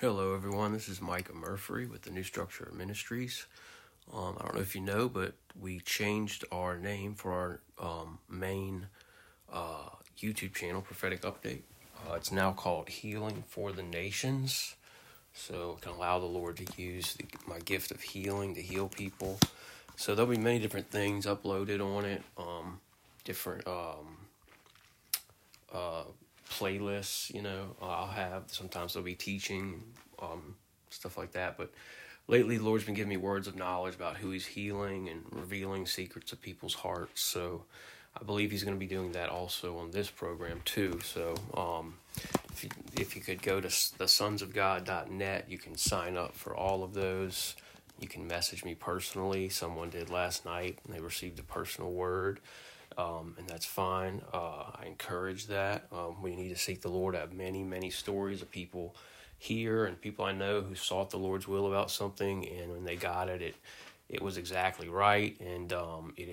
Hello, everyone. This is Micah Murphy with the New Structure Ministries. Um, I don't know if you know, but we changed our name for our um, main uh, YouTube channel, Prophetic Update. Uh, it's now called Healing for the Nations. So it can allow the Lord to use the, my gift of healing to heal people. So there'll be many different things uploaded on it, um, different um, uh, playlists, you know, I'll have. Sometimes there'll be teaching, um, stuff like that. But lately, the Lord's been giving me words of knowledge about who He's healing and revealing secrets of people's hearts. So I believe He's going to be doing that also on this program too. So um, if you, if you could go to the sons of thesonsofgod.net, you can sign up for all of those. You can message me personally. Someone did last night, and they received a personal word um, and that's fine. Uh, I encourage that. Um, we need to seek the Lord. I have many, many stories of people here and people I know who sought the Lord's will about something, and when they got it, it it was exactly right. And um, it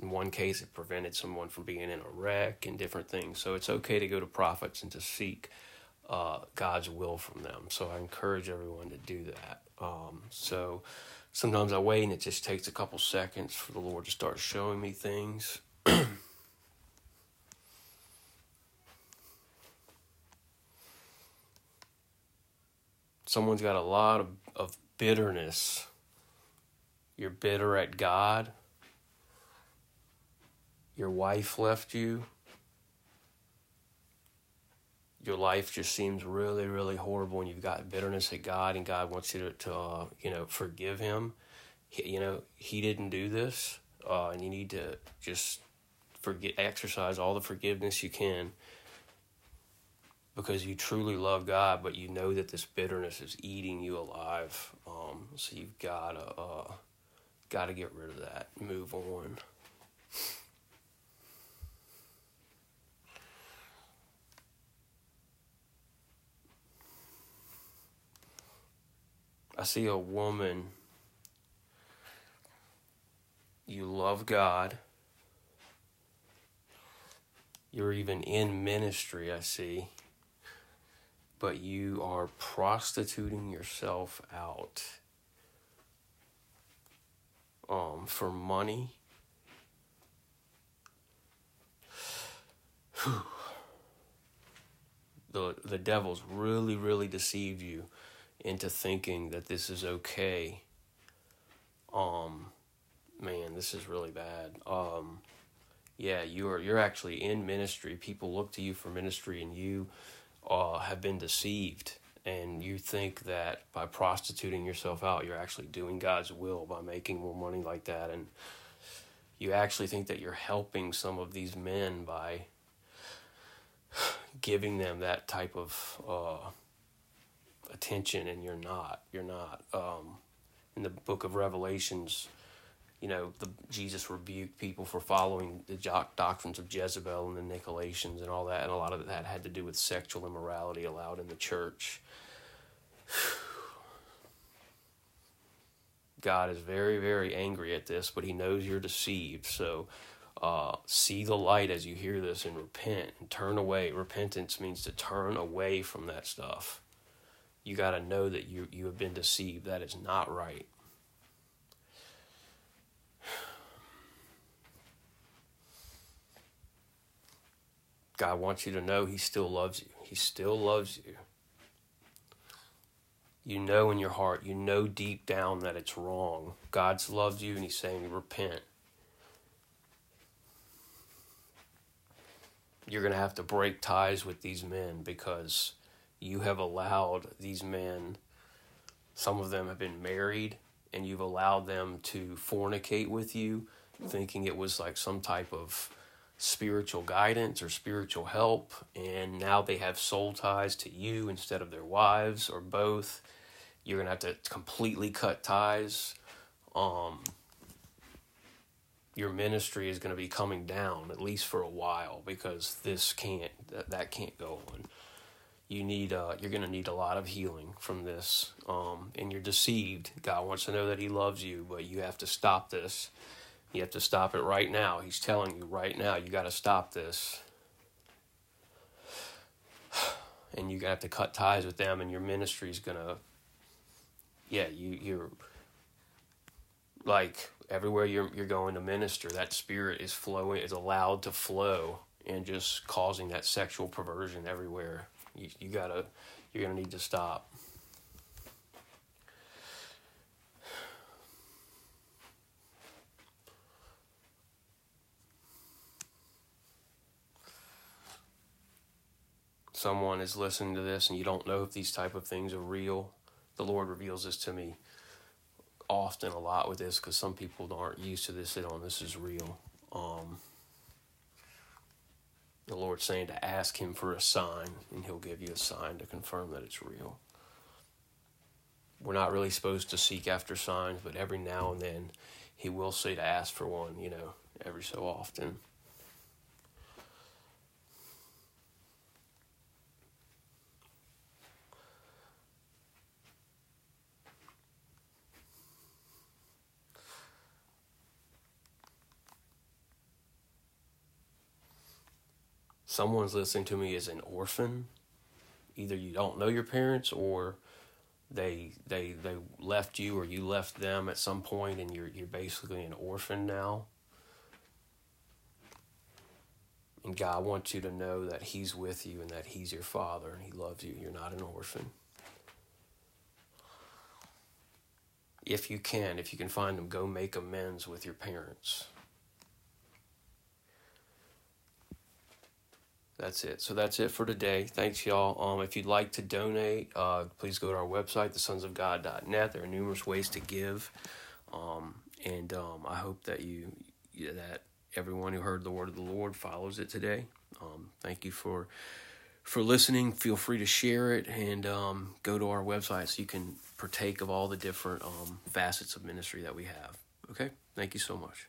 in one case, it prevented someone from being in a wreck and different things. So it's okay to go to prophets and to seek uh, God's will from them. So I encourage everyone to do that. Um, so sometimes I wait, and it just takes a couple seconds for the Lord to start showing me things Someone's got a lot of, of bitterness. You're bitter at God. Your wife left you. Your life just seems really, really horrible, and you've got bitterness at God, and God wants you to, to uh, you know, forgive Him. He, you know, He didn't do this, uh, and you need to just forget exercise all the forgiveness you can because you truly love God, but you know that this bitterness is eating you alive. Um, so you've gotta uh, gotta get rid of that. Move on. I see a woman. You love God you're even in ministry, I see. But you are prostituting yourself out um, for money. the the devil's really really deceived you into thinking that this is okay. Um man, this is really bad. Um yeah, you are you're actually in ministry. People look to you for ministry, and you uh, have been deceived, and you think that by prostituting yourself out, you're actually doing God's will by making more money like that, and you actually think that you're helping some of these men by giving them that type of uh, attention, and you're not. You're not. Um, in the book of Revelations you know, the, Jesus rebuked people for following the doctrines of Jezebel and the Nicolaitans and all that, and a lot of that had to do with sexual immorality allowed in the church. God is very, very angry at this, but He knows you're deceived. So uh, see the light as you hear this and repent and turn away. Repentance means to turn away from that stuff. You got to know that you, you have been deceived. That is not right. God wants you to know He still loves you. He still loves you. You know in your heart, you know deep down that it's wrong. God's loved you and He's saying, repent. You're going to have to break ties with these men because you have allowed these men, some of them have been married, and you've allowed them to fornicate with you, thinking it was like some type of spiritual guidance or spiritual help, and now they have soul ties to you instead of their wives or both. You're gonna have to completely cut ties. Um, your ministry is to be coming down at least for a while because this can't that, that can't go on you need uh, you're to need a lot of healing from this um, and you're deceived god wants to know that he loves you but you have to stop this you have to stop it right now. He's telling you right now, you got to stop this. and gonna have to cut ties with them, and your ministry's gonna, yeah, you you're like everywhere you're you're going to minister, that spirit is flowing, is allowed to flow, and just causing that sexual perversion everywhere. You you gotta, you're gonna need to stop. Someone is listening to this and you don't know if these type of things are real, the Lord reveals this to me often a lot with this because some people aren't used to this. They don't. This is real. Um, the Lord's saying to ask Him for a sign, and He'll give you a sign to confirm that it's real. We're not really supposed to seek after signs, but every now and then He will say to ask for one. You know, every so often. Someone's listening to me as an orphan, either you don't know your parents or they they they left you or you left them at some point and you're you're basically an orphan now. And God wants you to know that He's with you and that He's your Father and He loves you. You're not an orphan. If you can, if you can find them, go make amends with your parents. That's it. So that's it for today. Thanks, y'all. Um, if you'd like to donate, uh, please go to our website, thesonsofgod.net. There are numerous ways to give, um, and um, I hope that you that everyone who heard the word of the Lord follows it today. Um, thank you for for listening. Feel free to share it and um, go to our website so you can partake of all the different um, facets of ministry that we have. Okay, thank you so much.